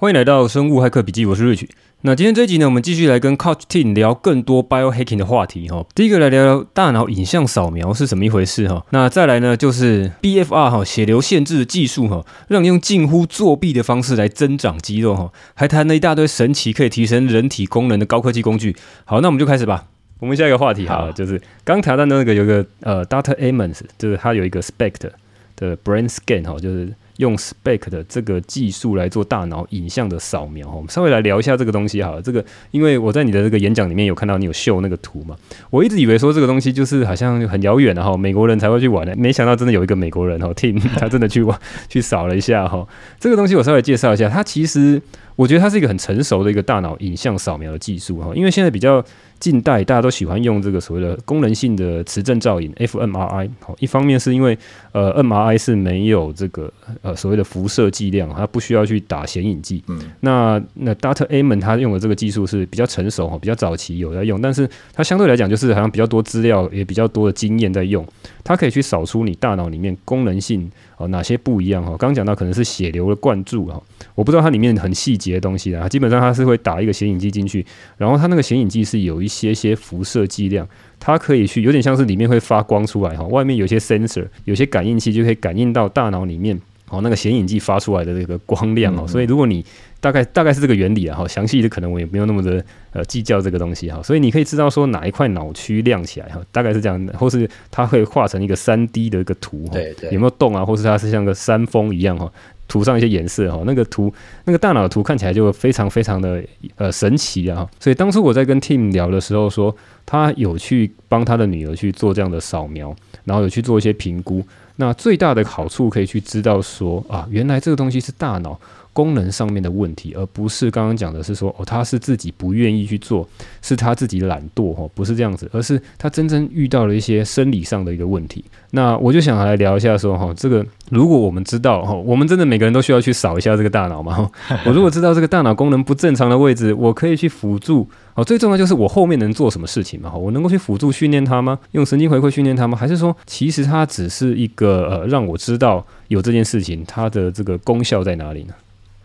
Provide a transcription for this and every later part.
欢迎来到生物骇客笔记，我是 Rich。那今天这一集呢，我们继续来跟 Couch Team 聊更多 biohacking 的话题哈。第一个来聊聊大脑影像扫描是什么一回事哈。那再来呢，就是 BFR 哈血流限制的技术哈，让你用近乎作弊的方式来增长肌肉哈。还谈了一大堆神奇可以提升人体功能的高科技工具。好，那我们就开始吧。我们下一个话题哈，就是刚谈到的那个有一个呃，Dr. Ammons，就是他有一个 SPECT 的 Brain Scan 哈，就是。用 SPECT 的这个技术来做大脑影像的扫描，我们稍微来聊一下这个东西好了。这个因为我在你的这个演讲里面有看到你有秀那个图嘛，我一直以为说这个东西就是好像很遥远的哈，美国人才会去玩的，没想到真的有一个美国人哈 Tim 他真的去玩去扫了一下哈。这个东西我稍微介绍一下，它其实我觉得它是一个很成熟的一个大脑影像扫描的技术哈，因为现在比较。近代大家都喜欢用这个所谓的功能性的磁振造影 （fMRI）。好，一方面是因为呃 MRI 是没有这个呃所谓的辐射剂量，它不需要去打显影剂。嗯。那那 Dr. Amen 他用的这个技术是比较成熟哈，比较早期有在用，但是它相对来讲就是好像比较多资料，也比较多的经验在用。它可以去扫出你大脑里面功能性哦哪些不一样哈。刚讲到可能是血流的灌注哈，我不知道它里面很细节的东西啊，基本上它是会打一个显影剂进去，然后它那个显影剂是有一些些辐射剂量，它可以去有点像是里面会发光出来哈，外面有些 sensor 有些感应器就可以感应到大脑里面哦那个显影剂发出来的这个光亮哦，所以如果你大概大概是这个原理啊哈，详细的可能我也没有那么的呃计较这个东西哈，所以你可以知道说哪一块脑区亮起来哈，大概是这样，或是它会画成一个三 D 的一个图哈，对对，有没有动啊，或是它是像个山峰一样哈。涂上一些颜色哈，那个图那个大脑图看起来就非常非常的呃神奇啊！所以当初我在跟 Tim 聊的时候说，他有去帮他的女儿去做这样的扫描，然后有去做一些评估。那最大的好处可以去知道说啊，原来这个东西是大脑。功能上面的问题，而不是刚刚讲的是说哦，他是自己不愿意去做，是他自己懒惰哦，不是这样子，而是他真正遇到了一些生理上的一个问题。那我就想来聊一下说哈，这个如果我们知道哈，我们真的每个人都需要去扫一下这个大脑嘛。我如果知道这个大脑功能不正常的位置，我可以去辅助哦。最重要就是我后面能做什么事情嘛？我能够去辅助训练它吗？用神经回馈训练它吗？还是说其实它只是一个呃，让我知道有这件事情，它的这个功效在哪里呢？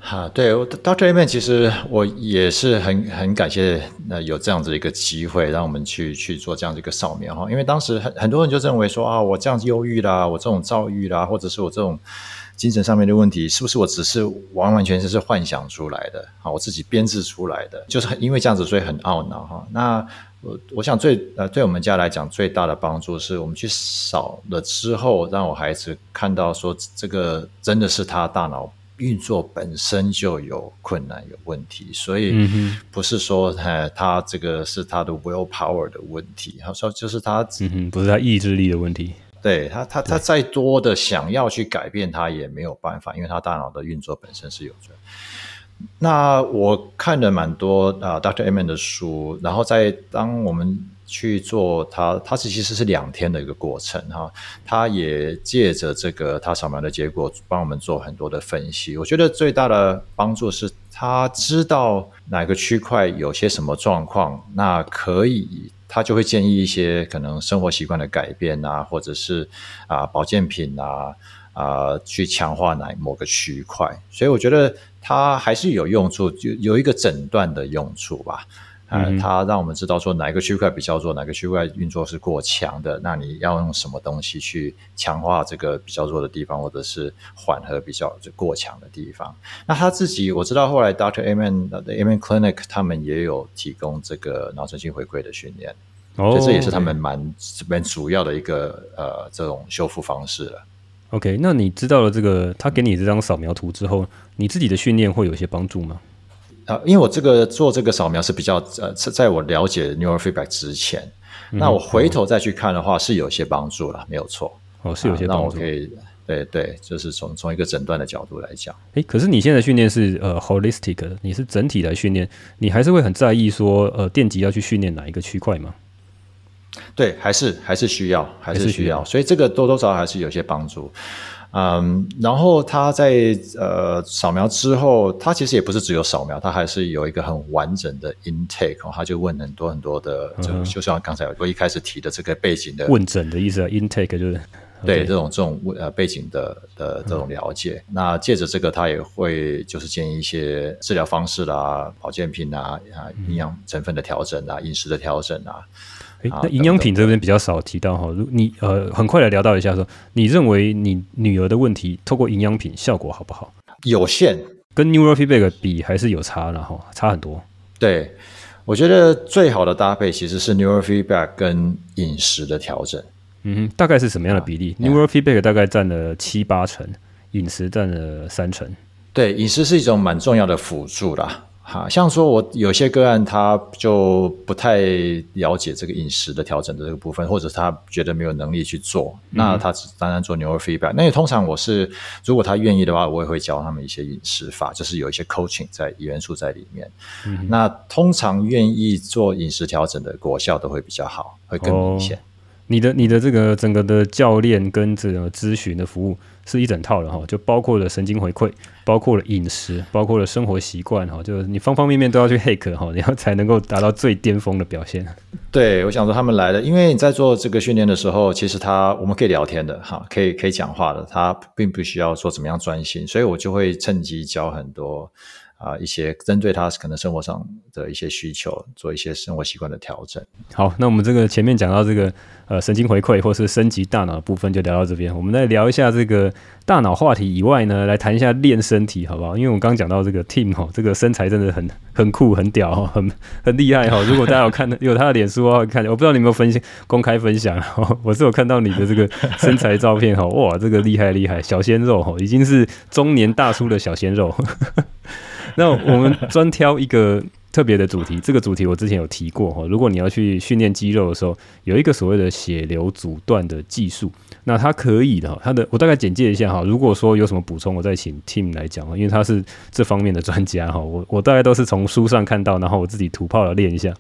哈，对到这一面其实我也是很很感谢，那有这样子一个机会，让我们去去做这样的一个扫描哈。因为当时很很多人就认为说啊，我这样子忧郁啦，我这种躁郁啦，或者是我这种精神上面的问题，是不是我只是完完全全是幻想出来的？啊，我自己编制出来的，就是因为这样子，所以很懊恼哈。那我我想最呃，对我们家来讲最大的帮助是我们去扫了之后，让我孩子看到说，这个真的是他大脑。运作本身就有困难、有问题，所以不是说哎，他这个是他的 will power 的问题，他说就是他，嗯哼，不是他意志力的问题。对他，他他再多的想要去改变，他也没有办法，因为他大脑的运作本身是有罪。那我看了蛮多啊，Dr. Amen 的书，然后在当我们。去做它，它其实是两天的一个过程哈。他也借着这个他扫描的结果，帮我们做很多的分析。我觉得最大的帮助是他知道哪个区块有些什么状况，那可以他就会建议一些可能生活习惯的改变啊，或者是啊保健品啊啊去强化哪某个区块。所以我觉得它还是有用处，有有一个诊断的用处吧。呃，它让我们知道说哪一个区块比较弱，哪个区块运作是过强的，那你要用什么东西去强化这个比较弱的地方，或者是缓和比较就过强的地方。那他自己我知道，后来 Doctor Amen 的 Amen Clinic 他们也有提供这个脑神经回馈的训练，哦，所以这也是他们蛮蛮主要的一个呃这种修复方式了。OK，那你知道了这个他给你这张扫描图之后，你自己的训练会有一些帮助吗？啊，因为我这个做这个扫描是比较呃，在我了解 neurofeedback 之前，嗯、那我回头再去看的话，是有些帮助了，没有错。哦，是有些帮助。那我可以，对对，就是从从一个诊断的角度来讲。诶，可是你现在训练是呃 holistic 的，你是整体来训练，你还是会很在意说呃电极要去训练哪一个区块吗？对，还是还是需要，还是需要，所以这个多多少少还是有些帮助。嗯，然后他在呃扫描之后，他其实也不是只有扫描，他还是有一个很完整的 intake，哦，他就问很多很多的，就就像刚才我一开始提的这个背景的问诊的意思啊，intake 就是对这种这种呃背景的的这种了解。嗯、那借着这个，他也会就是建议一些治疗方式啦、保健品啊、啊营养成分的调整啊、饮食的调整啊。诶那营养品这边比较少提到哈，如你呃很快的聊到一下说，你认为你女儿的问题透过营养品效果好不好？有限，跟 Neurofeedback 比还是有差，然后差很多。对，我觉得最好的搭配其实是 Neurofeedback 跟饮食的调整。嗯哼，大概是什么样的比例？啊，Neurofeedback 大概占了七八成，饮食占了三成。对，饮食是一种蛮重要的辅助啦。哈，像说我有些个案，他就不太了解这个饮食的调整的这个部分，或者他觉得没有能力去做，嗯、那他只单单做 Neurofeedback。那也通常我是，如果他愿意的话，我也会教他们一些饮食法，就是有一些 coaching 在元素在里面。嗯、那通常愿意做饮食调整的果效都会比较好，会更明显。哦你的你的这个整个的教练跟这个咨询的服务是一整套的哈，就包括了神经回馈，包括了饮食，包括了生活习惯哈，就是你方方面面都要去 hack 哈，然后才能够达到最巅峰的表现。对，我想说他们来了，因为你在做这个训练的时候，其实他我们可以聊天的哈，可以可以讲话的，他并不需要说怎么样专心，所以我就会趁机教很多。啊，一些针对他可能生活上的一些需求，做一些生活习惯的调整。好，那我们这个前面讲到这个呃神经回馈或是升级大脑的部分，就聊到这边。我们来聊一下这个大脑话题以外呢，来谈一下练身体，好不好？因为我刚刚讲到这个 Tim 哈，这个身材真的很很酷、很屌哈，很很厉害哈。如果大家有看 有他的脸书的话，看我不知道你有没有分享公开分享，我是有看到你的这个身材照片哈，哇，这个厉害厉害，小鲜肉哈，已经是中年大叔的小鲜肉。那我们专挑一个特别的主题，这个主题我之前有提过哈。如果你要去训练肌肉的时候，有一个所谓的血流阻断的技术，那它可以的哈。它的我大概简介一下哈。如果说有什么补充，我再请 Tim 来讲，因为他是这方面的专家哈。我我大概都是从书上看到，然后我自己土炮的练一下。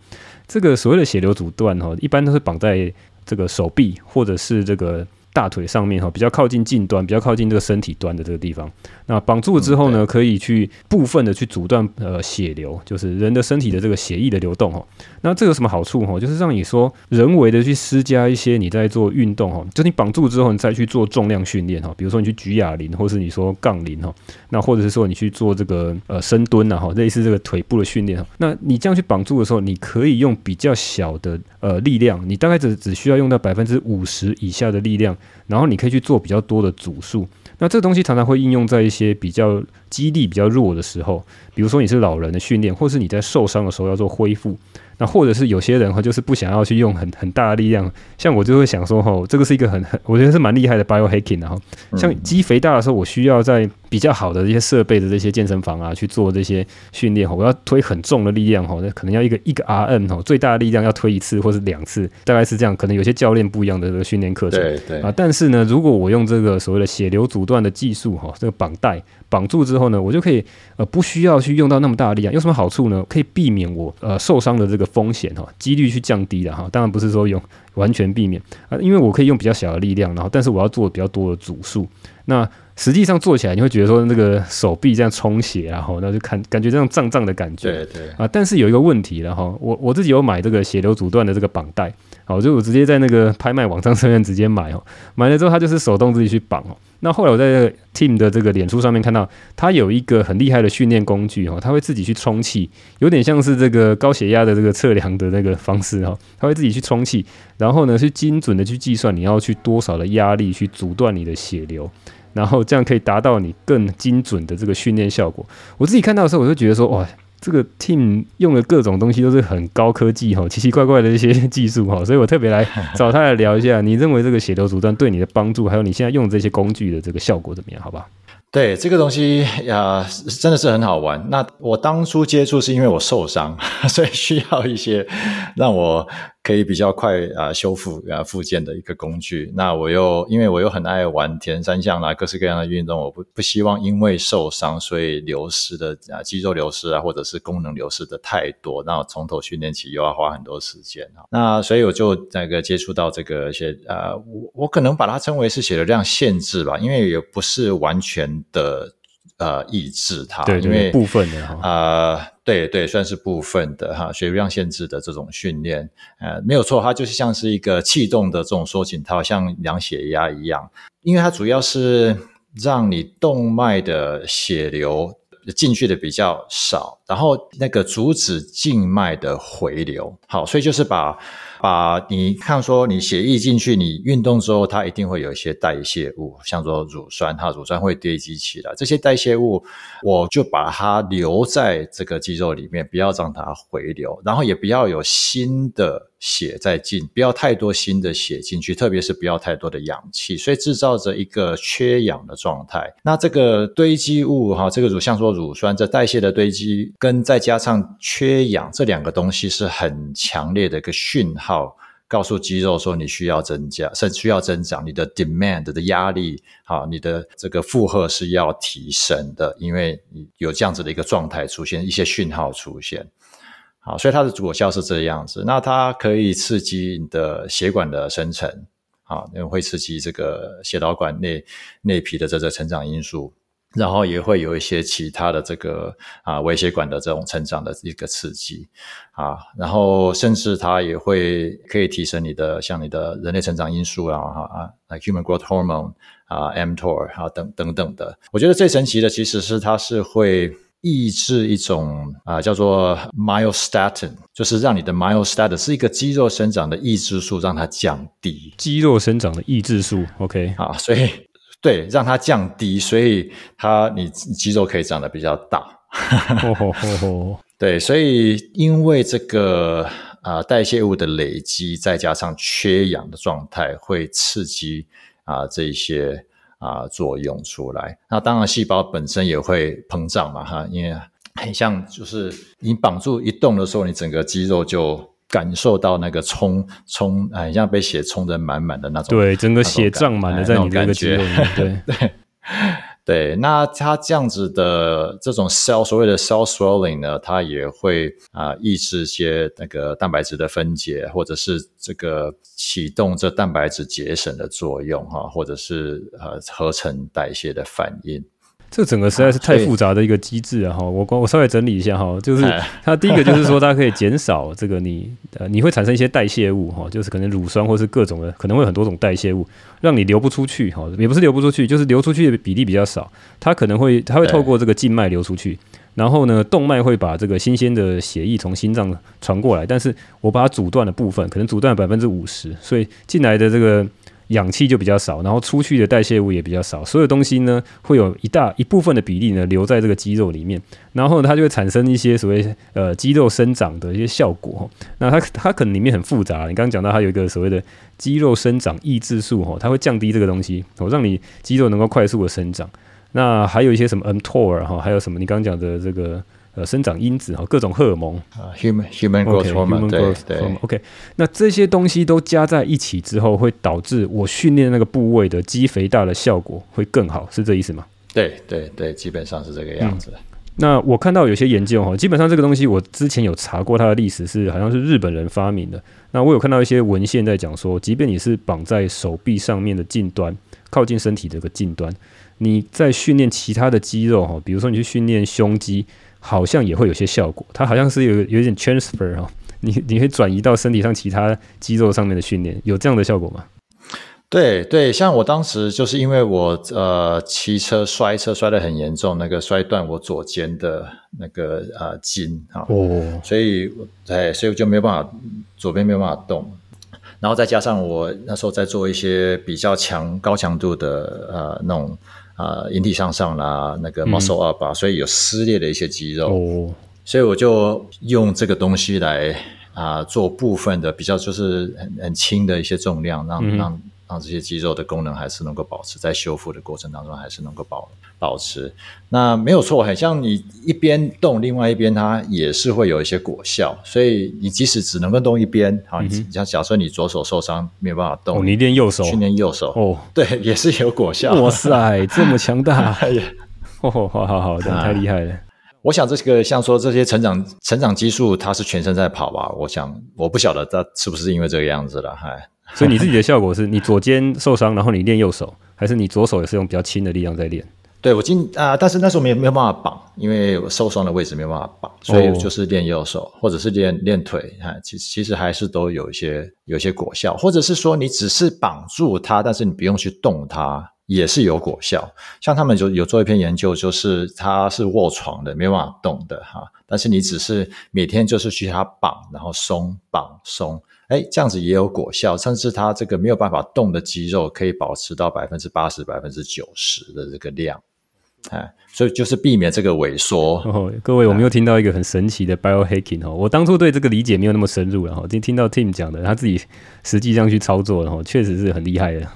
这个所谓的血流阻断哈，一般都是绑在这个手臂或者是这个。大腿上面哈，比较靠近近端，比较靠近这个身体端的这个地方。那绑住了之后呢，可以去部分的去阻断呃血流，就是人的身体的这个血液的流动哈。那这有什么好处哈？就是让你说人为的去施加一些你在做运动哈，就你绑住之后，你再去做重量训练哈。比如说你去举哑铃，或是你说杠铃哈，那或者是说你去做这个呃深蹲呐哈，类似这个腿部的训练哈。那你这样去绑住的时候，你可以用比较小的呃力量，你大概只只需要用到百分之五十以下的力量。然后你可以去做比较多的组数，那这个东西常常会应用在一些比较肌力比较弱的时候，比如说你是老人的训练，或是你在受伤的时候要做恢复。那或者是有些人哈，就是不想要去用很很大的力量，像我就会想说哈，这个是一个很很，我觉得是蛮厉害的 biohacking 的哈。像肌肥大的时候，我需要在比较好的这些设备的这些健身房啊去做这些训练哈，我要推很重的力量哈，那可能要一个一个 RM 哈，最大的力量要推一次或是两次，大概是这样。可能有些教练不一样的这个训练课程，对对啊。但是呢，如果我用这个所谓的血流阻断的技术哈，这个绑带。绑住之后呢，我就可以呃不需要去用到那么大的力量，有什么好处呢？可以避免我呃受伤的这个风险哈，几率去降低的哈。当然不是说用完全避免啊，因为我可以用比较小的力量，然后但是我要做比较多的组数。那实际上做起来你会觉得说那个手臂这样充血，然后那就看感觉这样胀胀的感觉。对对啊，但是有一个问题了哈，我我自己有买这个血流阻断的这个绑带，好，就我直接在那个拍卖网站上面直接买哦，买了之后它就是手动自己去绑哦。那后来我在 Team 的这个脸书上面看到，他有一个很厉害的训练工具哦，他会自己去充气，有点像是这个高血压的这个测量的那个方式哦，他会自己去充气，然后呢去精准的去计算你要去多少的压力去阻断你的血流，然后这样可以达到你更精准的这个训练效果。我自己看到的时候，我就觉得说哇。这个 team 用的各种东西都是很高科技哈，奇奇怪怪的一些技术哈，所以我特别来找他来聊一下。你认为这个血流阻断对你的帮助，还有你现在用这些工具的这个效果怎么样？好不好？对，这个东西呀，真的是很好玩。那我当初接触是因为我受伤，所以需要一些让我可以比较快啊修复啊复健的一个工具。那我又因为我又很爱玩铁人三项啦，各式各样的运动，我不不希望因为受伤所以流失的啊肌肉流失啊，或者是功能流失的太多，那我从头训练起又要花很多时间啊。那所以我就那个接触到这个一些啊，我我可能把它称为是血流量限制吧，因为也不是完全。的呃抑制它，对，对，因为部分的哈，呃，对对，算是部分的哈，血流量限制的这种训练，呃，没有错，它就是像是一个气动的这种收紧套，像量血压一样，因为它主要是让你动脉的血流进去的比较少，然后那个阻止静脉的回流，好，所以就是把。把你看说，你血液进去，你运动之后，它一定会有一些代谢物，像说乳酸，它乳酸会堆积起来。这些代谢物，我就把它留在这个肌肉里面，不要让它回流，然后也不要有新的血再进，不要太多新的血进去，特别是不要太多的氧气，所以制造着一个缺氧的状态。那这个堆积物哈，这个乳像说乳酸这代谢的堆积，跟再加上缺氧这两个东西是很强烈的一个讯号。好，告诉肌肉说你需要增加，甚需要增长，你的 demand 的压力，好，你的这个负荷是要提升的，因为你有这样子的一个状态出现，一些讯号出现，好，所以它的果效是这样子。那它可以刺激你的血管的生成，好，因为会刺激这个血导管内内皮的这个成长因素。然后也会有一些其他的这个啊微血管的这种成长的一个刺激啊，然后甚至它也会可以提升你的像你的人类成长因素啊啊，like human growth hormone 啊，mTOR 啊等等等的。我觉得最神奇的其实是它是会抑制一种啊叫做 myostatin，就是让你的 myostatin 是一个肌肉生长的抑制素，让它降低肌肉生长的抑制素。OK 啊，所以。对，让它降低，所以它你肌肉可以长得比较大。对，所以因为这个啊、呃、代谢物的累积，再加上缺氧的状态，会刺激啊、呃、这一些啊、呃、作用出来。那当然，细胞本身也会膨胀嘛，哈，因为很像就是你绑住一动的时候，你整个肌肉就。感受到那个冲冲，哎，像被血冲得满满的那种，对，整个血胀满了在你那个肌肉里面，对对对。那它这样子的这种 cell 所谓的 cell swelling 呢，它也会啊、呃、抑制一些那个蛋白质的分解，或者是这个启动这蛋白质节省的作用哈，或者是呃合成代谢的反应。这整个实在是太复杂的一个机制啊！哈，我我稍微整理一下哈，就是它第一个就是说，它可以减少这个你呃，你会产生一些代谢物哈，就是可能乳酸或是各种的，可能会有很多种代谢物，让你流不出去哈，也不是流不出去，就是流出去的比例比较少。它可能会它会透过这个静脉流出去，然后呢，动脉会把这个新鲜的血液从心脏传过来，但是我把它阻断的部分，可能阻断百分之五十，所以进来的这个。氧气就比较少，然后出去的代谢物也比较少，所有东西呢，会有一大一部分的比例呢留在这个肌肉里面，然后它就会产生一些所谓呃肌肉生长的一些效果。那它它可能里面很复杂，你刚刚讲到它有一个所谓的肌肉生长抑制素哈，它会降低这个东西，哦，让你肌肉能够快速的生长。那还有一些什么 mTOR 哈，还有什么你刚刚讲的这个。呃，生长因子哈，各种荷尔蒙啊，human human growth hormone，对对，OK，那这些东西都加在一起之后，会导致我训练那个部位的肌肥大的效果会更好，是这意思吗？对对对，基本上是这个样子。嗯，那我看到有些研究哈，基本上这个东西我之前有查过，它的历史是好像是日本人发明的。那我有看到一些文献在讲说，即便你是绑在手臂上面的近端，靠近身体这个近端，你在训练其他的肌肉哈，比如说你去训练胸肌。好像也会有些效果，它好像是有有一点 transfer 哈，你你可以转移到身体上其他肌肉上面的训练，有这样的效果吗？对对，像我当时就是因为我呃骑车摔车摔得很严重，那个摔断我左肩的那个呃筋啊，哦，所以对，所以我就没有办法左边没有办法动，然后再加上我那时候在做一些比较强高强度的呃那种。啊、呃，引体向上啦，那个 muscle up 啊，嗯、所以有撕裂的一些肌肉，哦、所以我就用这个东西来啊、呃、做部分的比较，就是很很轻的一些重量，让、嗯、让。让这些肌肉的功能还是能够保持，在修复的过程当中还是能够保保持。那没有错，很像你一边动，另外一边它也是会有一些果效。所以你即使只能够动一边，好，你像假设你左手受伤没有办法动，哦、你练右手，去练右手，哦，对，也是有果效。哇塞，这么强大！哦，好好好，这太厉害了。我想这个像说这些成长成长激素，它是全身在跑吧？我想我不晓得它是不是因为这个样子了，嗨。所以你自己的效果是你左肩受伤，然后你练右手，还是你左手也是用比较轻的力量在练？对我今啊、呃，但是那时候没有没有办法绑，因为我受伤的位置没有办法绑，所以就是练右手、哦、或者是练练腿哈，其实其实还是都有一些有一些果效，或者是说你只是绑住它，但是你不用去动它，也是有果效。像他们就有做一篇研究，就是它是卧床的，没有办法动的哈，但是你只是每天就是去它绑，然后松绑松。哎，这样子也有果效，甚至它这个没有办法动的肌肉可以保持到百分之八十、百分之九十的这个量，哎，所以就是避免这个萎缩。哦，各位，我们又听到一个很神奇的 biohacking 哦，我当初对这个理解没有那么深入，然后听听到 Tim 讲的，他自己实际上去操作，然后确实是很厉害的。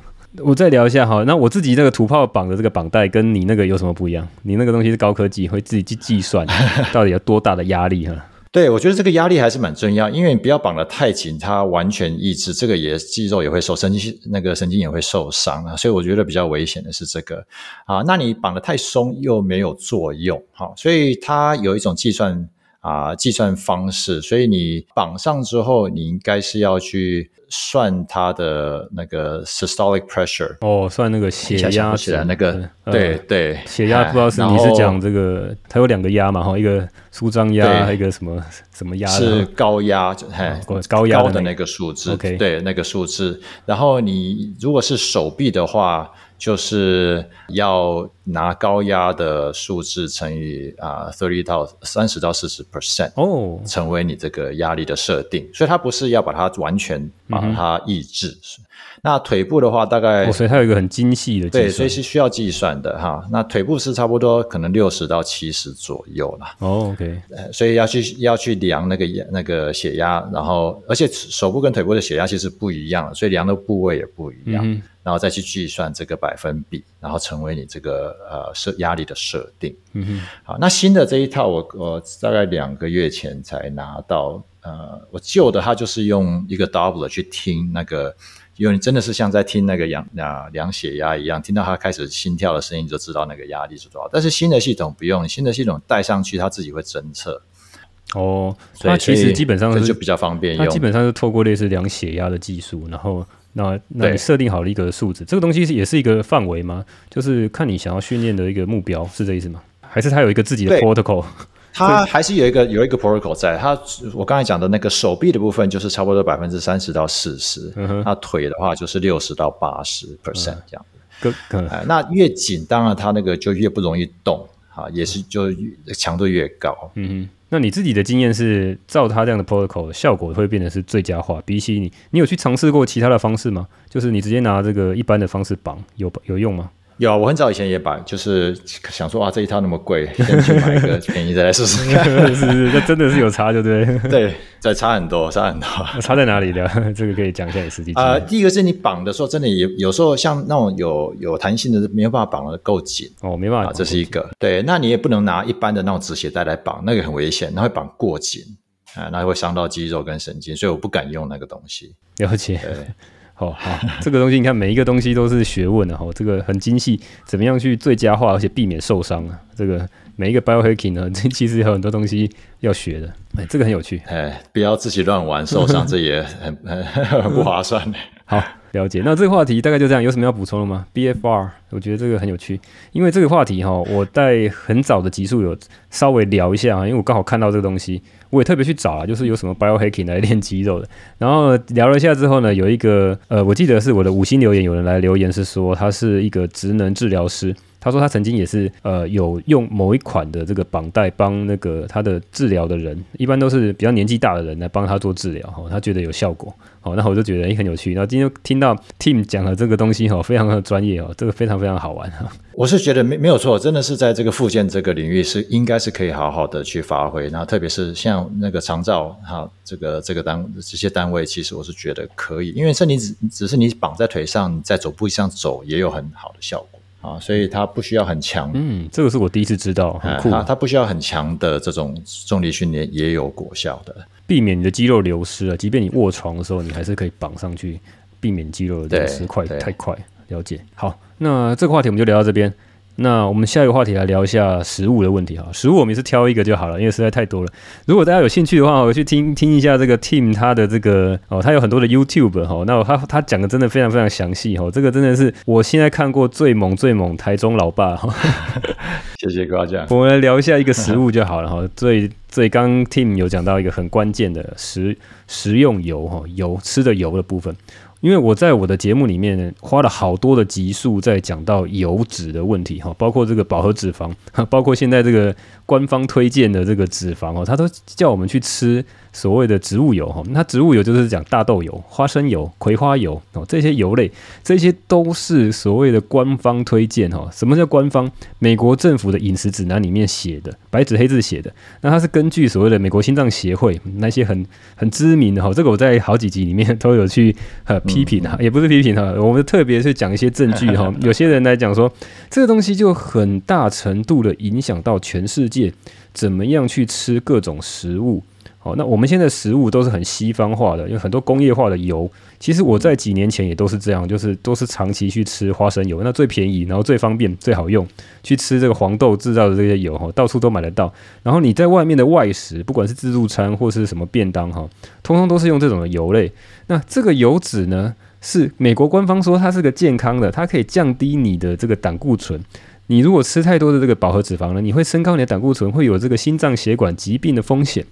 我再聊一下哈，那我自己这个土炮绑的这个绑带跟你那个有什么不一样？你那个东西是高科技，会自己去计算 到底有多大的压力哈。对，我觉得这个压力还是蛮重要，因为你不要绑得太紧，它完全抑制这个也肌肉也会受神经，那个神经也会受伤啊，所以我觉得比较危险的是这个啊。那你绑得太松又没有作用，好，所以它有一种计算啊计算方式，所以你绑上之后，你应该是要去。算它的那个 systolic pressure 哦，算那个血压起来那个，对对，血压不知道是你是讲这个，它有两个压嘛哈，一个舒张压，还有一个什么什么压？是高压，哎，高压高的那个数字对，那个数字。然后你如果是手臂的话。就是要拿高压的数字乘以啊，thirty 到三十到四十 percent 哦，成为你这个压力的设定。所以它不是要把它完全把它抑制。嗯、那腿部的话，大概、哦、所以它有一个很精细的对，所以是需要计算的哈。那腿部是差不多可能六十到七十左右啦。哦，OK，所以要去要去量那个那个血压，然后而且手部跟腿部的血压其实不一样，所以量的部位也不一样。嗯然后再去计算这个百分比，然后成为你这个呃设压力的设定。嗯哼，好，那新的这一套我我大概两个月前才拿到。呃，我旧的它就是用一个 double 去听那个，因为你真的是像在听那个量啊量血压一样，听到它开始心跳的声音就知道那个压力是多少。但是新的系统不用，新的系统带上去它自己会侦测。哦，所以其实基本上是就比较方便用，它基本上是透过类似量血压的技术，然后。那那你设定好了一个数值，这个东西是也是一个范围吗？就是看你想要训练的一个目标，是这意思吗？还是它有一个自己的 protocol？它还是有一个有一个 protocol 在。它我刚才讲的那个手臂的部分就是差不多百分之三十到四十，那腿的话就是六十到八十 percent 这样。个、嗯呃、那越紧，当然它那个就越不容易动啊，也是就强度越高。嗯哼。那你自己的经验是，照他这样的 protocol，效果会变得是最佳化。比起你，你有去尝试过其他的方式吗？就是你直接拿这个一般的方式绑，有有用吗？有，我很早以前也把，就是想说啊，这一套那么贵，先去买一个 便宜再来试试看。是是，这真的是有差，对 不对？对，再差很多，差很多。差在哪里的？这个可以讲一下你实际。啊、呃，第一个是你绑的时候，真的有有时候像那种有有弹性的，没有办法绑的够紧。哦，没办法、啊，这是一个。对，那你也不能拿一般的那种止血带来绑，那个很危险，那会绑过紧啊，那会伤到肌肉跟神经，所以我不敢用那个东西。了解。对。哦，好，这个东西你看，每一个东西都是学问的哈，这个很精细，怎么样去最佳化，而且避免受伤啊？这个每一个 biohacking 呢，这 其实有很多东西要学的，哎，这个很有趣，哎，不要自己乱玩，受伤 这也很很很不划算的。好。了解，那这个话题大概就这样，有什么要补充的吗？BFR，我觉得这个很有趣，因为这个话题哈，我在很早的集数有稍微聊一下啊，因为我刚好看到这个东西，我也特别去找啊，就是有什么 biohacking 来练肌肉的，然后聊了一下之后呢，有一个呃，我记得是我的五星留言，有人来留言是说他是一个职能治疗师。他说他曾经也是呃有用某一款的这个绑带帮那个他的治疗的人，一般都是比较年纪大的人来帮他做治疗哈，他觉得有效果，好，那我就觉得诶很有趣。然后今天听到 Tim 讲的这个东西哈，非常的专业哦，这个非常非常好玩哈。我是觉得没没有错，真的是在这个附件这个领域是应该是可以好好的去发挥，然后特别是像那个长照哈这个这个单这些单位，其实我是觉得可以，因为这你只只是你绑在腿上，你在走步上走也有很好的效果。啊，所以它不需要很强。嗯，这个是我第一次知道，很酷。它它不需要很强的这种重力训练也有果效的，避免你的肌肉流失了。即便你卧床的时候，你还是可以绑上去，避免肌肉的流失快太快。了解。好，那这个话题我们就聊到这边。那我们下一个话题来聊一下食物的问题哈。食物我们也是挑一个就好了，因为实在太多了。如果大家有兴趣的话，我去听听一下这个 Team 他的这个哦，他有很多的 YouTube 哈。那他他讲的真的非常非常详细哈。这个真的是我现在看过最猛最猛台中老爸哈。谢谢夸奖。我们来聊一下一个食物就好了哈。最最刚 Team 有讲到一个很关键的食食用油哈，油吃的油的部分。因为我在我的节目里面花了好多的集数在讲到油脂的问题哈，包括这个饱和脂肪，包括现在这个官方推荐的这个脂肪哦，它都叫我们去吃。所谓的植物油哈，那植物油就是讲大豆油、花生油、葵花油哦，这些油类，这些都是所谓的官方推荐哈。什么叫官方？美国政府的饮食指南里面写的，白纸黑字写的。那它是根据所谓的美国心脏协会那些很很知名的哈，这个我在好几集里面都有去呃批评哈，也不是批评哈，我们特别是讲一些证据哈。有些人来讲说，这个东西就很大程度的影响到全世界怎么样去吃各种食物。好，那我们现在食物都是很西方化的，因为很多工业化的油，其实我在几年前也都是这样，就是都是长期去吃花生油，那最便宜，然后最方便、最好用，去吃这个黄豆制造的这些油哈，到处都买得到。然后你在外面的外食，不管是自助餐或是什么便当哈，通通都是用这种的油类。那这个油脂呢，是美国官方说它是个健康的，它可以降低你的这个胆固醇。你如果吃太多的这个饱和脂肪呢，你会升高你的胆固醇，会有这个心脏血管疾病的风险。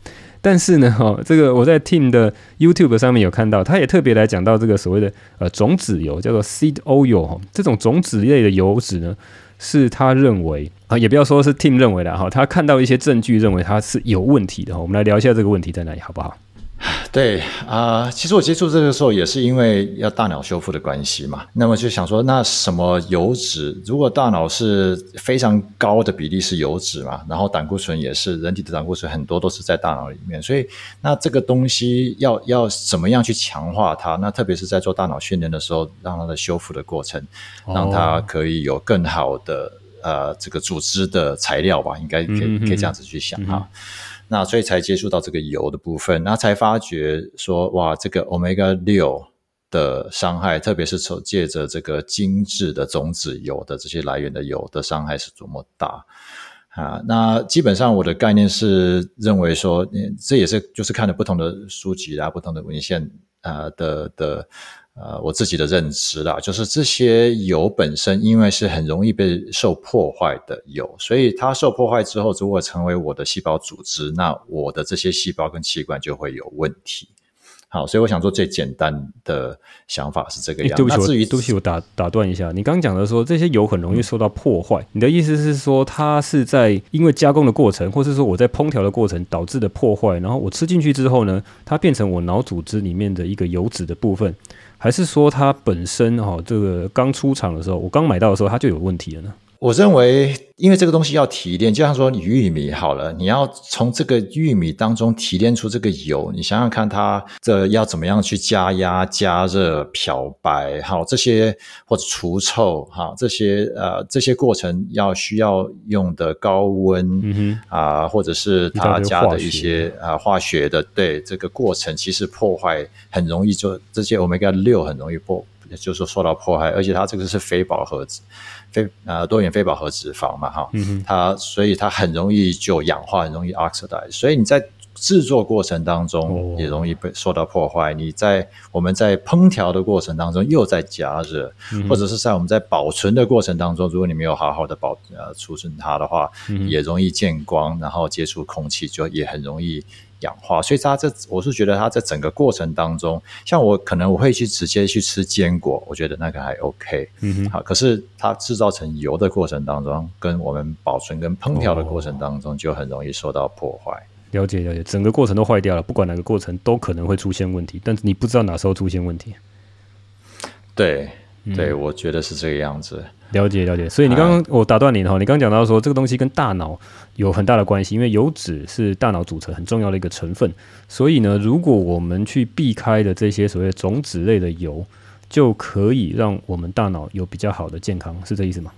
但是呢，哈，这个我在 Tim 的 YouTube 上面有看到，他也特别来讲到这个所谓的呃种子油，叫做 seed oil 哈，这种种子类的油脂呢，是他认为啊，也不要说是 Tim 认为的哈，他看到一些证据认为它是有问题的哈。我们来聊一下这个问题在哪里，好不好？对啊、呃，其实我接触这个时候也是因为要大脑修复的关系嘛，那么就想说，那什么油脂？如果大脑是非常高的比例是油脂嘛，然后胆固醇也是，人体的胆固醇很多都是在大脑里面，所以那这个东西要要怎么样去强化它？那特别是在做大脑训练的时候，让它的修复的过程，让它可以有更好的呃这个组织的材料吧，应该可以可以这样子去想哈。那所以才接触到这个油的部分，那才发觉说，哇，这个 Omega 六的伤害，特别是从借着这个精致的种子油的这些来源的油的伤害是多么大啊！那基本上我的概念是认为说，这也是就是看了不同的书籍啊，不同的文献啊的的。呃，我自己的认知啦，就是这些油本身，因为是很容易被受破坏的油，所以它受破坏之后，如果成为我的细胞组织，那我的这些细胞跟器官就会有问题。好，所以我想说最简单的想法是这个样子。对不起，至于对不起，我打打断一下，你刚刚讲的说这些油很容易受到破坏，嗯，你的意思是说它是在因为加工的过程，或是说我在烹调的过程导致的破坏，然后我吃进去之后呢，它变成我脑组织里面的一个油脂的部分。还是说它本身哈，这个刚出厂的时候，我刚买到的时候它就有问题了呢？我认为，因为这个东西要提炼，就像说玉米好了，你要从这个玉米当中提炼出这个油，你想想看，它这要怎么样去加压、加热、漂白，好这些或者除臭，哈这些呃这些过程要需要用的高温，嗯哼啊，或者是它加的一些啊化学的，对这个过程其实破坏很容易就，就这些 Omega 六很容易破。也就是说受到迫害，而且它这个是非饱和脂，非呃多元非饱和脂肪嘛，哈、嗯，它所以它很容易就氧化，很容易 oxidize，所以你在制作过程当中也容易被受到破坏。哦、你在我们在烹调的过程当中又在加热、嗯，或者是在我们在保存的过程当中，如果你没有好好的保呃储存它的话、嗯，也容易见光，然后接触空气就也很容易。氧化，所以它这我是觉得它在整个过程当中，像我可能我会去直接去吃坚果，我觉得那个还 OK，嗯哼，好，可是它制造成油的过程当中，跟我们保存跟烹调的过程当中，就很容易受到破坏。了解了解，整个过程都坏掉了，不管哪个过程都可能会出现问题，但是你不知道哪时候出现问题。对。对，我觉得是这个样子。了解了解，所以你刚刚我打断你哈，你刚刚讲到说这个东西跟大脑有很大的关系，因为油脂是大脑组成很重要的一个成分。所以呢，如果我们去避开的这些所谓种子类的油，就可以让我们大脑有比较好的健康，是这意思吗？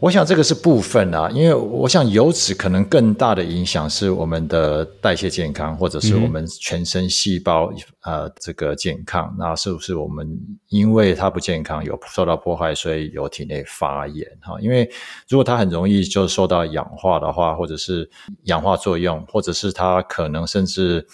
我想这个是部分啊，因为我想油脂可能更大的影响是我们的代谢健康，或者是我们全身细胞、嗯、呃这个健康。那是不是我们因为它不健康有受到破坏，所以有体内发炎哈？因为如果它很容易就受到氧化的话，或者是氧化作用，或者是它可能甚至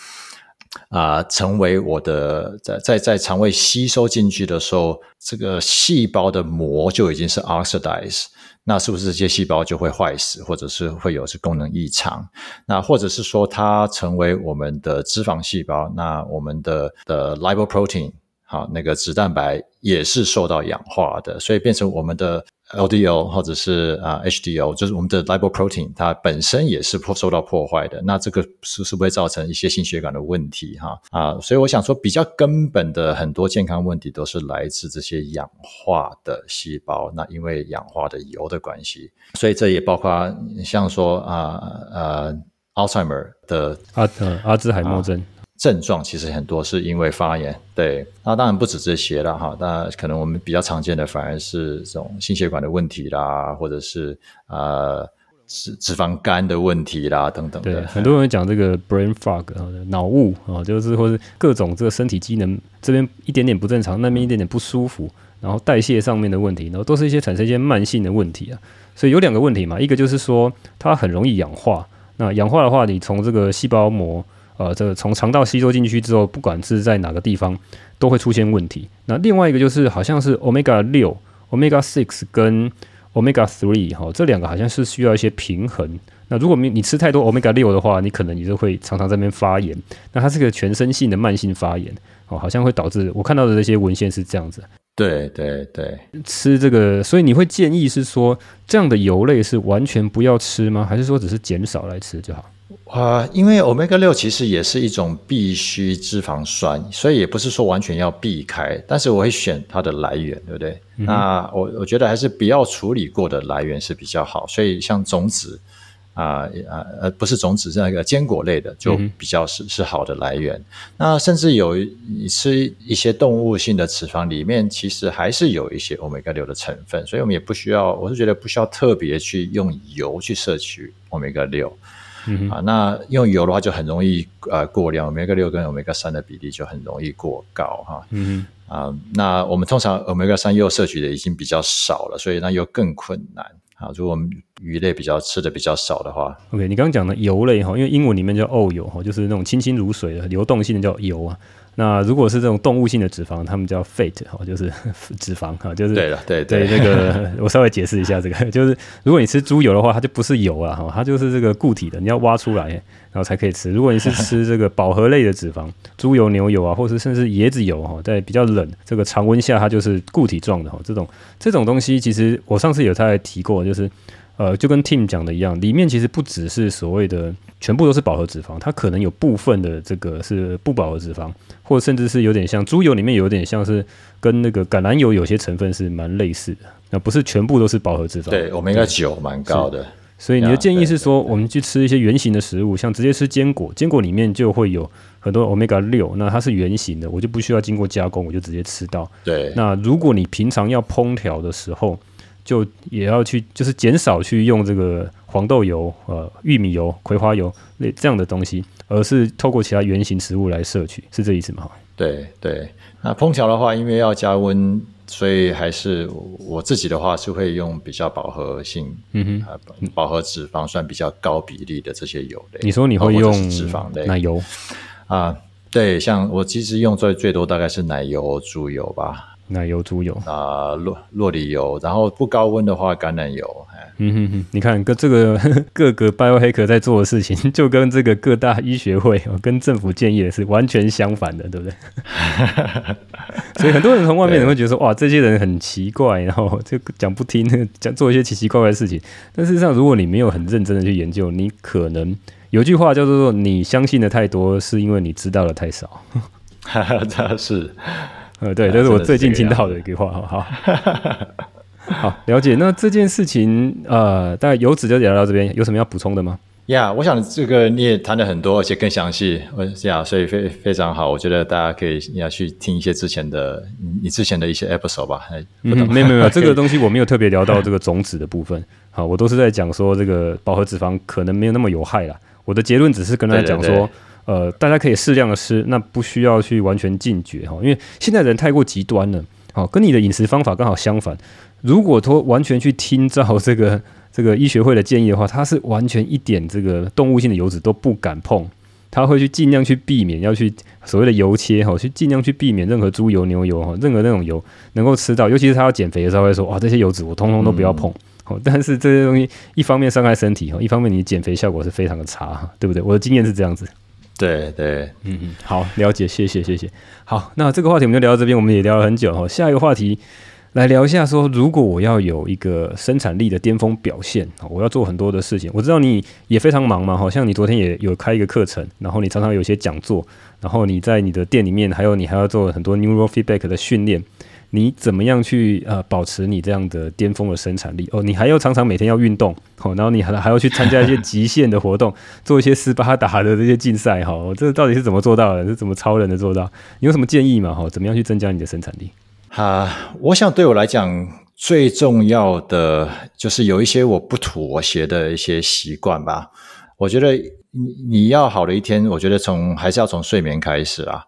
啊、呃、成为我的在在在肠胃吸收进去的时候，这个细胞的膜就已经是 oxidize。那是不是这些细胞就会坏死，或者是会有是功能异常？那或者是说它成为我们的脂肪细胞，那我们的的 lipoprotein 好，那个脂蛋白也是受到氧化的，所以变成我们的。LDL 或者是啊 HDL，就是我们的 lipoprotein，它本身也是破受到破坏的。那这个是是不会造成一些心血管的问题哈啊，所以我想说，比较根本的很多健康问题都是来自这些氧化的细胞。那因为氧化的油的关系，所以这也包括像说啊呃 Alzheimer 的阿呃阿兹海默症。症状其实很多是因为发炎，对，那当然不止这些了哈。那可能我们比较常见的反而是这种心血管的问题啦，或者是呃脂脂肪肝的问题啦等等。对，很多人讲这个 brain fog 脑雾啊，就是或是各种这个身体机能这边一点点不正常，那边一点点不舒服，然后代谢上面的问题，然后都是一些产生一些慢性的问题啊。所以有两个问题嘛，一个就是说它很容易氧化，那氧化的话，你从这个细胞膜。呃，这个从肠道吸收进去之后，不管是在哪个地方，都会出现问题。那另外一个就是，好像是 Omega 六、Omega six 跟 Omega three 哈，这两个好像是需要一些平衡。那如果你你吃太多 Omega 六的话，你可能你就会常常在那边发炎。那它是个全身性的慢性发炎哦，好像会导致我看到的这些文献是这样子。对对对，吃这个，所以你会建议是说，这样的油类是完全不要吃吗？还是说只是减少来吃就好？啊、呃，因为 Omega 六其实也是一种必需脂肪酸，所以也不是说完全要避开。但是我会选它的来源，对不对？嗯、那我我觉得还是不要处理过的来源是比较好。所以像种子啊啊呃，不是种子，是那个坚果类的，就比较是、嗯、是好的来源。那甚至有你吃一些动物性的脂肪里面，其实还是有一些 Omega 六的成分，所以我们也不需要，我是觉得不需要特别去用油去摄取 Omega 六。嗯啊，那用油的话就很容易呃过量欧米伽六跟欧米伽三的比例就很容易过高哈。嗯啊，那我们通常欧米伽三又摄取的已经比较少了，所以那又更困难啊。如果我们鱼类比较吃的比较少的话，OK，你刚刚讲的油类哈，因为英文里面叫 oil 哈，就是那种清清如水的流动性的叫油啊。那如果是这种动物性的脂肪，他们叫 fat 哈，就是 脂肪哈，就是对了，对对，对，这个 我稍微解释一下，这个 就是如果你吃猪油的话，它就不是油了哈，它就是这个固体的，你要挖出来然后才可以吃。如果你是吃这个饱和类的脂肪，猪油、牛油啊，或者甚至椰子油哈，在比较冷这个常温下，它就是固体状的哈。这种这种东西，其实我上次有他提过，就是。呃，就跟 Tim 讲的一样，里面其实不只是所谓的全部都是饱和脂肪，它可能有部分的这个是不饱和脂肪，或者甚至是有点像猪油里面有点像是跟那个橄榄油有些成分是蛮类似的，那不是全部都是饱和脂肪。对，我们应该酒蛮高的。所以你的建议是说，我们去吃一些圆形的食物，像直接吃坚果，坚果里面就会有很多 Omega 六，那它是圆形的，我就不需要经过加工，我就直接吃到。对。那如果你平常要烹调的时候，就也要去，就是减少去用这个黄豆油、呃玉米油、葵花油类这样的东西，而是透过其他原型食物来摄取，是这意思吗？对对，那烹调的话，因为要加温，所以还是我自己的话是会用比较饱和性，嗯哼，呃、饱和脂肪算比较高比例的这些油类。你说你会用脂肪类奶油啊？对，像我其实用最最多大概是奶油、猪油吧。奶油、猪油啊，酪酪梨油，然后不高温的话，橄榄油。嗯哼哼，你看，跟这个 各个 biohacker 在做的事情，就跟这个各大医学会、跟政府建议的是完全相反的，对不对？所以很多人从外面人会觉得说，哇，这些人很奇怪，然后就讲不听，讲做一些奇奇怪怪的事情。但事实上，如果你没有很认真的去研究，你可能有句话叫做说，你相信的太多，是因为你知道的太少。哈哈，这是。呃，对，这是我最近听到的一句话，好好，好了解。那这件事情，呃，大概油脂就聊到这边，有什么要补充的吗？呀，yeah, 我想这个你也谈了很多，而且更详细。我呀，所以非非常好。我觉得大家可以你要去听一些之前的你之前的一些 episode 吧。嗯，没有没有，这个东西我没有特别聊到这个种子的部分。好，我都是在讲说这个饱和脂肪可能没有那么有害啦。我的结论只是跟大家讲说，对对对呃，大家可以适量的吃，那不需要去完全禁绝哈，因为现在人太过极端了。好，跟你的饮食方法刚好相反。如果说完全去听照这个。这个医学会的建议的话，他是完全一点这个动物性的油脂都不敢碰，他会去尽量去避免，要去所谓的油切哈，去尽量去避免任何猪油、牛油哈，任何那种油能够吃到，尤其是他要减肥的时候会说，哇，这些油脂我通通都不要碰。好、嗯，但是这些东西一方面伤害身体哈，一方面你减肥效果是非常的差，对不对？我的经验是这样子。对对，嗯嗯，好，了解，谢谢谢谢。好，那这个话题我们就聊到这边，我们也聊了很久哈，下一个话题。来聊一下，说如果我要有一个生产力的巅峰表现，我要做很多的事情。我知道你也非常忙嘛，好像你昨天也有开一个课程，然后你常常有一些讲座，然后你在你的店里面，还有你还要做很多 neurofeedback 的训练。你怎么样去呃保持你这样的巅峰的生产力？哦，你还要常常每天要运动，哦，然后你还还要去参加一些极限的活动，做一些斯巴达的这些竞赛，哈，这到底是怎么做到的？是怎么超人的做到？你有什么建议吗？哈，怎么样去增加你的生产力？啊，我想对我来讲最重要的就是有一些我不妥协的一些习惯吧。我觉得你你要好的一天，我觉得从还是要从睡眠开始啊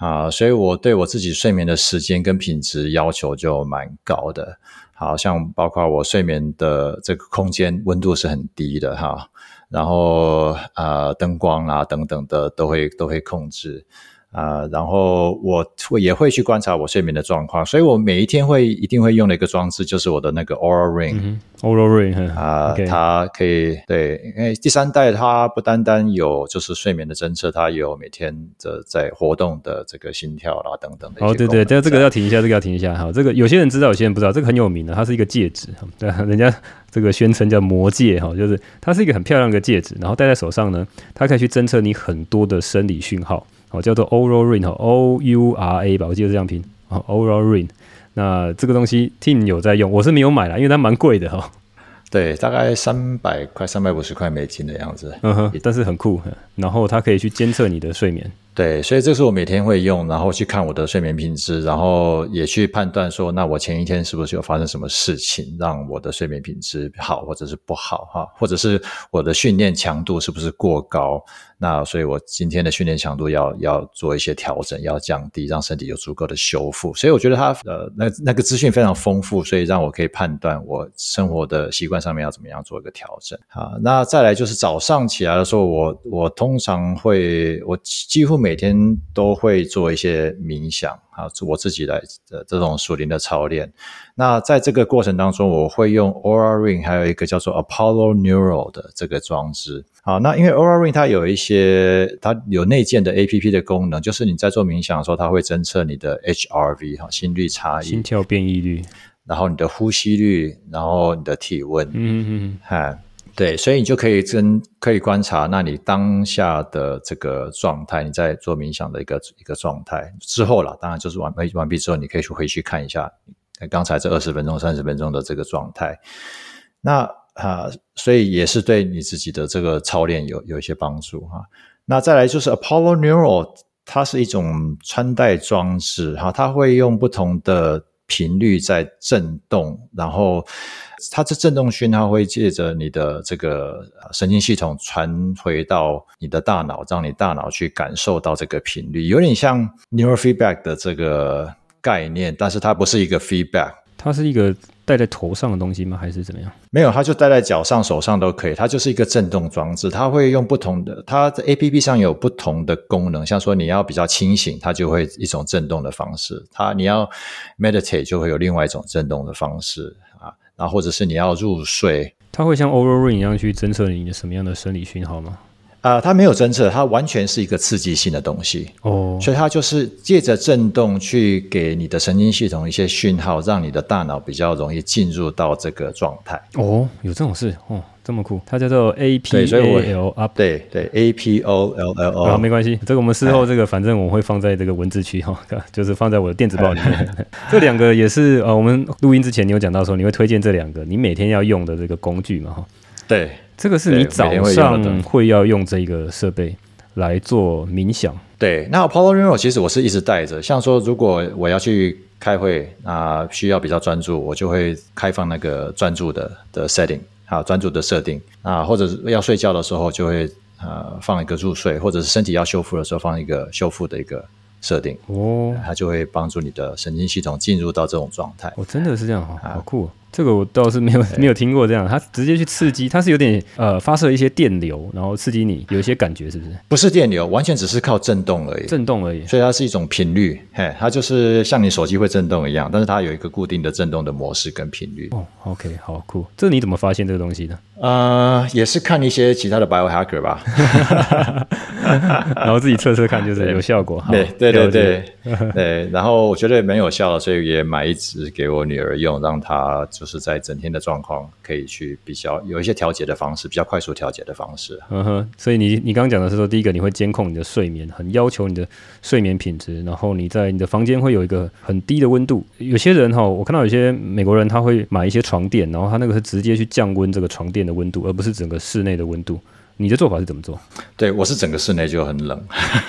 啊，所以我对我自己睡眠的时间跟品质要求就蛮高的。好像包括我睡眠的这个空间温度是很低的哈，然后呃灯光啊等等的都会都会控制。啊、呃，然后我会也会去观察我睡眠的状况，所以我每一天会一定会用的一个装置就是我的那个 Oura Ring，Oura Ring 啊，它可以对，因为第三代它不单单有就是睡眠的侦测，它有每天的在活动的这个心跳啦等等的。哦，对对，但这个要停一下，这个要停一下哈，这个有些人知道，有些人不知道，这个很有名的，它是一个戒指，对，人家这个宣称叫魔戒哈，就是它是一个很漂亮的戒指，然后戴在手上呢，它可以去侦测你很多的生理讯号。哦，叫做 Oura Ring 哈，O U R A 吧，我记得这样拼。哦，Oura Ring，那这个东西 Tim 有在用，我是没有买啦，因为它蛮贵的哈。对，大概三百块、三百五十块美金的样子。嗯哼，但是很酷。然后它可以去监测你的睡眠。对，所以这是我每天会用，然后去看我的睡眠品质，然后也去判断说，那我前一天是不是有发生什么事情，让我的睡眠品质好或者是不好哈，或者是我的训练强度是不是过高。那所以，我今天的训练强度要要做一些调整，要降低，让身体有足够的修复。所以我觉得它呃，那那个资讯非常丰富，所以让我可以判断我生活的习惯上面要怎么样做一个调整。啊，那再来就是早上起来的时候，我我通常会，我几乎每天都会做一些冥想。啊，我自己来的这种属灵的操练。那在这个过程当中，我会用 Oura Ring，还有一个叫做 Apollo Neural 的这个装置。好，那因为 Oura Ring 它有一些，它有内建的 APP 的功能，就是你在做冥想的时候，它会侦测你的 HRV 哈，心率差异、心跳变异率，然后你的呼吸率，然后你的体温。嗯嗯嗯，哈。对，所以你就可以跟可以观察，那你当下的这个状态，你在做冥想的一个一个状态之后了，当然就是完完毕之后，你可以去回去看一下刚才这二十分钟、三十分钟的这个状态。那啊，所以也是对你自己的这个操练有有一些帮助哈。那再来就是 Apollo Neuro，它是一种穿戴装置哈，它会用不同的频率在震动，然后。它这震动讯号会借着你的这个神经系统传回到你的大脑，让你大脑去感受到这个频率，有点像 neurofeedback 的这个概念，但是它不是一个 feedback，它是一个戴在头上的东西吗？还是怎么样？没有，它就戴在脚上、手上都可以，它就是一个震动装置，它会用不同的，它的 APP 上有不同的功能，像说你要比较清醒，它就会一种震动的方式；它你要 meditate 就会有另外一种震动的方式。啊，或者是你要入睡，它会像 Oura Ring 一样去侦测你的什么样的生理讯号吗？啊、呃，它没有侦测，它完全是一个刺激性的东西哦，所以它就是借着震动去给你的神经系统一些讯号，让你的大脑比较容易进入到这个状态。哦，有这种事哦。这么酷，它叫做 A P O L up，对对 A P O L L O，好，没关系，这个我们事后这个反正我会放在这个文字区哈，就是放在我的电子报里面。这两个也是呃，我们录音之前你有讲到说你会推荐这两个你每天要用的这个工具嘛哈？对。这个是你早上会要用这个设备来做冥想。对，那 Apollo Neuro 其实我是一直带着，像说如果我要去开会，那需要比较专注，我就会开放那个专注的的 setting，啊，专注的设定啊，或者是要睡觉的时候就会呃放一个入睡，或者是身体要修复的时候放一个修复的一个。设定哦，它就会帮助你的神经系统进入到这种状态。哦，真的是这样哈，好酷哦。这个我倒是没有没有听过这样，它直接去刺激，它是有点呃发射一些电流，然后刺激你有一些感觉，是不是？不是电流，完全只是靠震动而已，震动而已。所以它是一种频率，嘿，它就是像你手机会震动一样，但是它有一个固定的震动的模式跟频率。哦，OK，好酷。这你怎么发现这个东西的？呃，也是看一些其他的 biohacker 吧，然后自己测测看，就是有效果。对对对对 对，然后我觉得蛮有效的，所以也买一支给我女儿用，让她就是在整天的状况可以去比较有一些调节的方式，比较快速调节的方式。嗯哼，所以你你刚刚讲的是说，第一个你会监控你的睡眠，很要求你的睡眠品质，然后你在你的房间会有一个很低的温度。有些人哈，我看到有些美国人他会买一些床垫，然后他那个是直接去降温这个床垫的温度，而不是整个室内的温度。你的做法是怎么做？对，我是整个室内就很冷，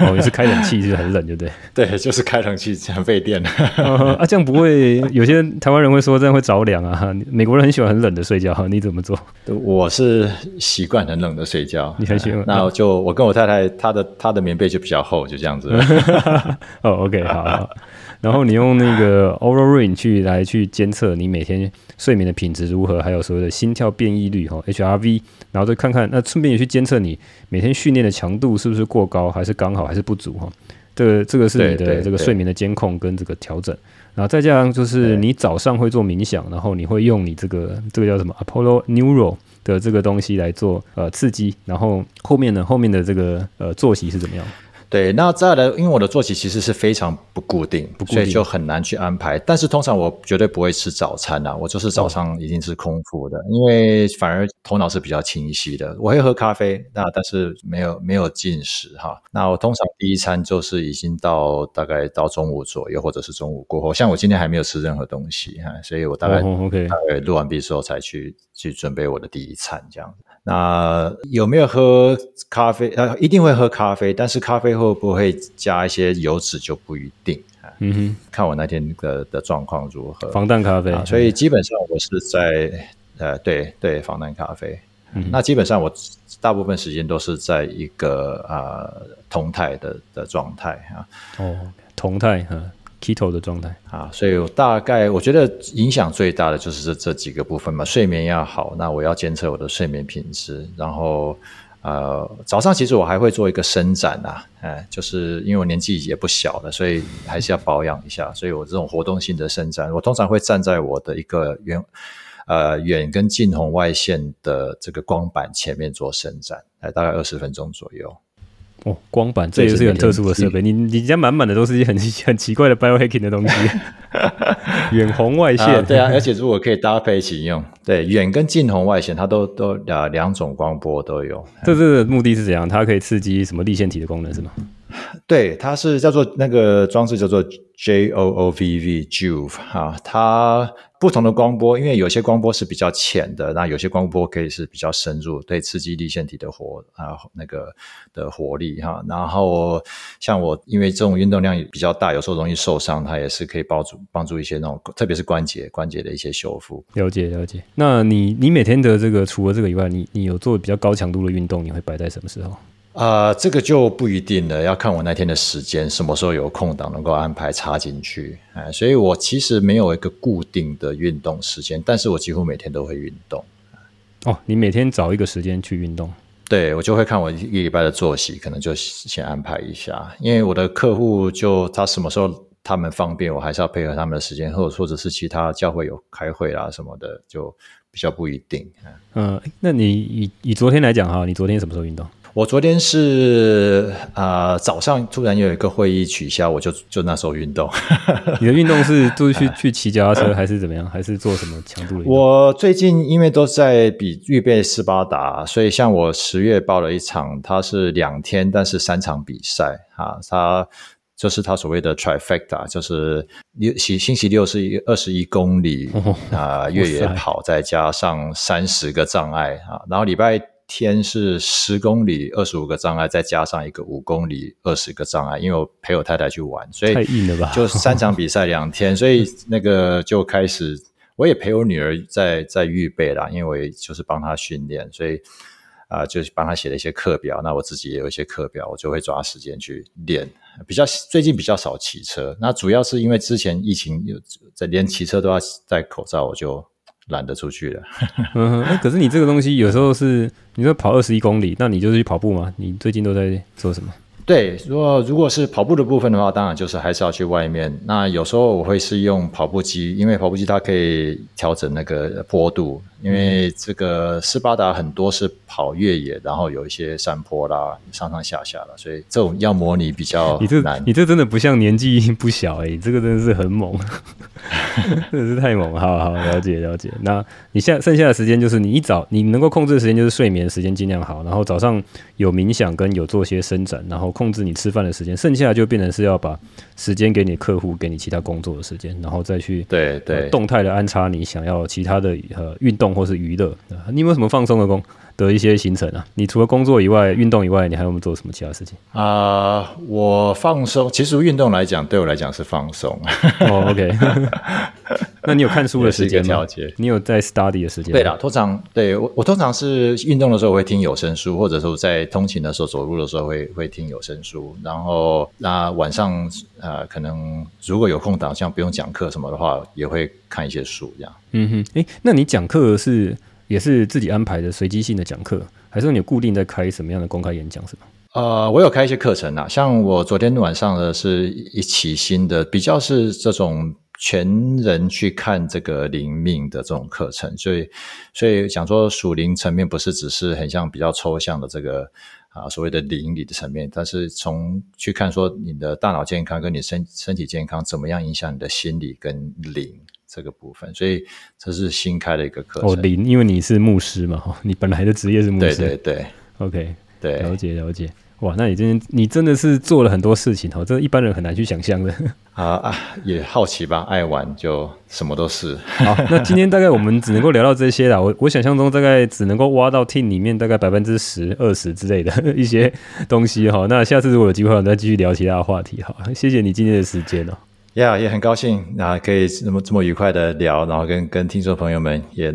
哦，你是开冷气就很冷，对不对。对，就是开冷气很费电。啊，这样不会？有些台湾人会说这样会着凉啊。美国人很喜欢很冷的睡觉，你怎么做？我是习惯很冷的睡觉。你很喜欢？那我就我跟我太太，她的她的棉被就比较厚，就这样子。哦，OK，好，好。然后你用那个 Oura Ring 去来去监测你每天睡眠的品质如何，还有所谓的心跳变异率哈 HRV，然后再看看，那顺便也去监测你每天训练的强度是不是过高，还是刚好，还是不足哈。这个这个是你的这个睡眠的监控跟这个调整，然后再加上就是你早上会做冥想，然后你会用你这个这个叫什么 Apollo Neuro 的这个东西来做呃刺激，然后后面呢后面的这个呃作息是怎么样？对，那再来，因为我的作息其实是非常不固定，不固定，所以就很难去安排。但是通常我绝对不会吃早餐啊，我就是早上一定是空腹的，哦、因为反而头脑是比较清晰的。我会喝咖啡，那但是没有没有进食哈。那我通常第一餐就是已经到大概到中午左右，或者是中午过后。像我今天还没有吃任何东西哈，所以我大概、哦、OK，大概录完毕之后才去去准备我的第一餐这样子。那有没有喝咖啡？呃，一定会喝咖啡，但是咖啡会不会加一些油脂就不一定。嗯哼，看我那天的的状况如何。防弹咖啡，所以基本上我是在呃，对对，防弹咖啡。嗯，那基本上我大部分时间都是在一个呃同态的的状态啊。哦，同态哈。Keto 的状态啊，所以我大概我觉得影响最大的就是这这几个部分嘛，睡眠要好，那我要监测我的睡眠品质，然后呃早上其实我还会做一个伸展啊，哎，就是因为我年纪也不小了，所以还是要保养一下，所以我这种活动性的伸展，我通常会站在我的一个远呃远跟近红外线的这个光板前面做伸展，哎，大概二十分钟左右。哦，光板这也是很特殊的设备。你你家满满的都是一些很 很奇怪的 biohacking 的东西，远红外线、啊。对啊，而且如果可以搭配一起用，对远跟近红外线，它都都啊两种光波都有。这这个目的是怎样？它可以刺激什么立线体的功能是吗？对，它是叫做那个装置叫做 J O O V V Juv 哈，它。不同的光波，因为有些光波是比较浅的，那有些光波可以是比较深入，对刺激粒线体的活啊那个的活力哈。然后像我，因为这种运动量也比较大，有时候容易受伤，它也是可以帮助帮助一些那种，特别是关节关节的一些修复。了解了解。那你你每天的这个除了这个以外，你你有做比较高强度的运动，你会摆在什么时候？啊、呃，这个就不一定了，要看我那天的时间，什么时候有空档能够安排插进去。哎，所以我其实没有一个固定的运动时间，但是我几乎每天都会运动。哦，你每天找一个时间去运动？对，我就会看我一个礼拜的作息，可能就先安排一下，因为我的客户就他什么时候他们方便，我还是要配合他们的时间，或者或者是其他教会有开会啦什么的，就比较不一定。嗯、呃，那你以以昨天来讲哈，你昨天什么时候运动？我昨天是啊、呃，早上突然有一个会议取消，我就就那时候运动。你的运动是就是去去骑脚踏车，还是怎么样？还是做什么强度的运动？我最近因为都在比预备斯巴达，所以像我十月报了一场，它是两天，但是三场比赛啊，它就是它所谓的 trifecta，就是六星星期六是二十一公里啊、哦呃、越野跑，再加上三十个障碍啊，然后礼拜。天是十公里二十五个障碍，再加上一个五公里二十个障碍，因为我陪我太太去玩，所以太硬了吧？就三场比赛两天，所以那个就开始，我也陪我女儿在在预备啦，因为就是帮她训练，所以。啊、呃，就是帮她写了一些课表，那我自己也有一些课表，我就会抓时间去练。比较最近比较少骑车，那主要是因为之前疫情有在连骑车都要戴口罩，我就懒得出去了。嗯，可是你这个东西有时候是你说跑二十一公里，那你就是去跑步吗？你最近都在做什么？对，如果如果是跑步的部分的话，当然就是还是要去外面。那有时候我会是用跑步机，因为跑步机它可以调整那个坡度。因为这个斯巴达很多是跑越野，然后有一些山坡啦，上上下下的，所以这种要模拟比较难。你这你这真的不像年纪不小哎、欸，这个真的是很猛，真的是太猛了。好好了解了解。那你现在剩下的时间就是你一早你能够控制的时间就是睡眠时间尽量好，然后早上有冥想跟有做些伸展，然后控制你吃饭的时间，剩下就变成是要把时间给你客户，给你其他工作的时间，然后再去对对、呃、动态的安插你想要其他的呃运动。或是娱乐，你有没有什么放松的工的一些行程啊？你除了工作以外，运动以外，你还有没有做什么其他事情啊、呃？我放松，其实运动来讲，对我来讲是放松。哦，OK。那你有看书的时间吗？你有在 study 的时间？对啦，通常对我，我通常是运动的时候会听有声书，或者说在通勤的时候、走路的时候会会听有声书。然后那晚上呃，可能如果有空档，像不用讲课什么的话，也会看一些书这样。嗯哼，诶，那你讲课是也是自己安排的随机性的讲课，还是你固定在开什么样的公开演讲是吗？呃，我有开一些课程啊，像我昨天晚上的是一起新的，比较是这种。全人去看这个灵命的这种课程，所以，所以讲说属灵层面不是只是很像比较抽象的这个啊所谓的灵里的层面，但是从去看说你的大脑健康跟你身身体健康怎么样影响你的心理跟灵这个部分，所以这是新开的一个课程。哦，零，因为你是牧师嘛，你本来的职业是牧师，对对对，OK，对，了解了解。哇，那你今天你真的是做了很多事情哦，这一般人很难去想象的。啊啊，也好奇吧，爱玩就什么都是。好，那今天大概我们只能够聊到这些啦。我我想象中大概只能够挖到 team 里面大概百分之十、二十之类的 一些东西哈。那下次如果有机会，我们再继续聊其他的话题。哈，谢谢你今天的时间哦。呀，也很高兴啊，可以这么这么愉快的聊，然后跟跟听众朋友们也。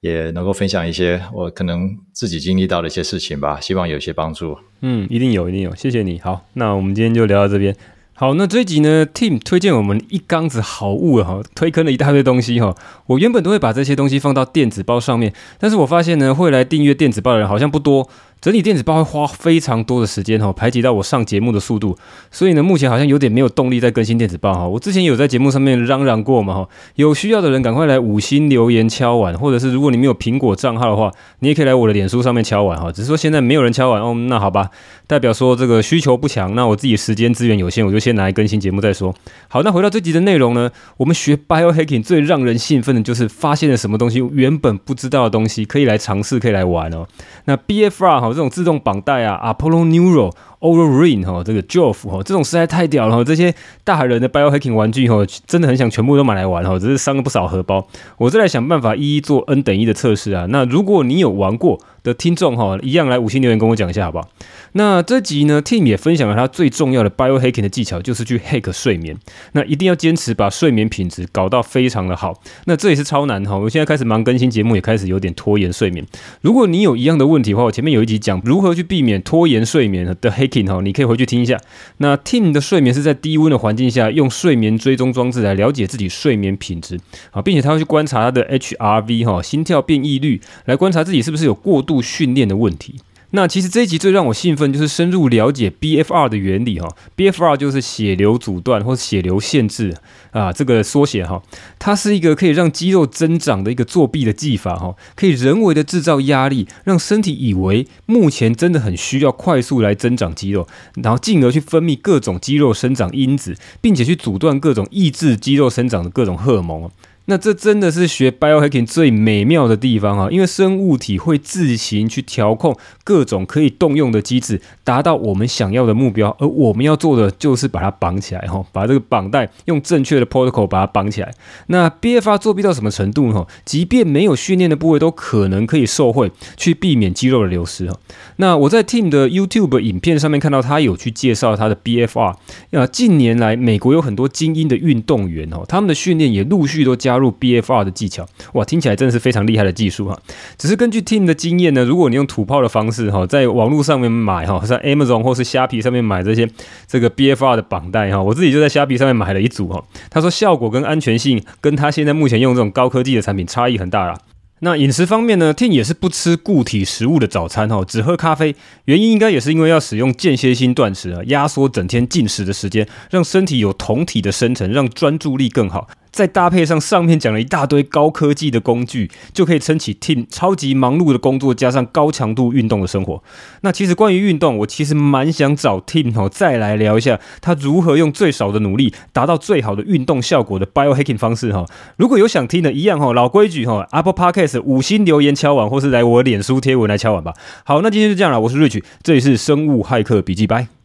也能够分享一些我可能自己经历到的一些事情吧，希望有一些帮助。嗯，一定有，一定有，谢谢你。好，那我们今天就聊到这边。好，那这一集呢，Tim 推荐我们一缸子好物哈，推坑了一大堆东西哈。我原本都会把这些东西放到电子报上面，但是我发现呢，会来订阅电子报的人好像不多。整理电子报会花非常多的时间哈，排挤到我上节目的速度，所以呢，目前好像有点没有动力再更新电子报哈。我之前有在节目上面嚷嚷过嘛哈，有需要的人赶快来五星留言敲碗，或者是如果你没有苹果账号的话，你也可以来我的脸书上面敲碗哈。只是说现在没有人敲碗哦，那好吧，代表说这个需求不强，那我自己时间资源有限，我就先拿来更新节目再说。好，那回到这集的内容呢，我们学 biohacking 最让人兴奋的就是发现了什么东西，原本不知道的东西可以来尝试，可以来玩哦。那 BFR 哈这种自动绑带啊，Apollo Neuro。Oura Ring 哈，这个 Jove 哈，这种实在太屌了！这些大人的 Biohacking 玩具哈，真的很想全部都买来玩哈，只是伤了不少荷包。我再来想办法一一做 N 等一的测试啊。那如果你有玩过的听众哈，一样来五星留言跟我讲一下好不好？那这集呢，Tim 也分享了他最重要的 Biohacking 的技巧，就是去 Hack 睡眠。那一定要坚持把睡眠品质搞到非常的好。那这也是超难哈！我现在开始忙更新节目，也开始有点拖延睡眠。如果你有一样的问题的话，我前面有一集讲如何去避免拖延睡眠的 Hack。你可以回去听一下。那 Tim 的睡眠是在低温的环境下，用睡眠追踪装置来了解自己睡眠品质啊，并且他会去观察他的 HRV 哈心跳变异率，来观察自己是不是有过度训练的问题。那其实这一集最让我兴奋，就是深入了解 BFR 的原理哈。BFR 就是血流阻断或血流限制啊，这个缩写哈，它是一个可以让肌肉增长的一个作弊的技法哈，可以人为的制造压力，让身体以为目前真的很需要快速来增长肌肉，然后进而去分泌各种肌肉生长因子，并且去阻断各种抑制肌肉生长的各种荷尔蒙。那这真的是学 biohacking 最美妙的地方啊！因为生物体会自行去调控各种可以动用的机制，达到我们想要的目标。而我们要做的就是把它绑起来，哈，把这个绑带用正确的 protocol 把它绑起来。那 BFR 作弊到什么程度呢？即便没有训练的部位，都可能可以受惠，去避免肌肉的流失。哈，那我在 Team 的 YouTube 影片上面看到他有去介绍他的 BFR。啊，近年来美国有很多精英的运动员哦，他们的训练也陆续都加加入 BFR 的技巧，哇，听起来真的是非常厉害的技术哈。只是根据 Tim 的经验呢，如果你用土炮的方式哈，在网络上面买哈，在 Amazon 或是虾皮上面买这些这个 BFR 的绑带哈，我自己就在虾皮上面买了一组哈。他说效果跟安全性跟他现在目前用这种高科技的产品差异很大啦。那饮食方面呢，Tim 也是不吃固体食物的早餐哈，只喝咖啡。原因应该也是因为要使用间歇性断食啊，压缩整天进食的时间，让身体有酮体的生成，让专注力更好。再搭配上上面讲了一大堆高科技的工具，就可以撑起 Tim 超级忙碌的工作，加上高强度运动的生活。那其实关于运动，我其实蛮想找 Tim 哦，再来聊一下他如何用最少的努力达到最好的运动效果的 biohacking 方式哈。如果有想听的，一样哈，老规矩哈，Apple Podcast 五星留言敲碗，或是来我脸书贴文来敲碗吧。好，那今天就这样了，我是 Rich，这里是生物骇客笔记，拜。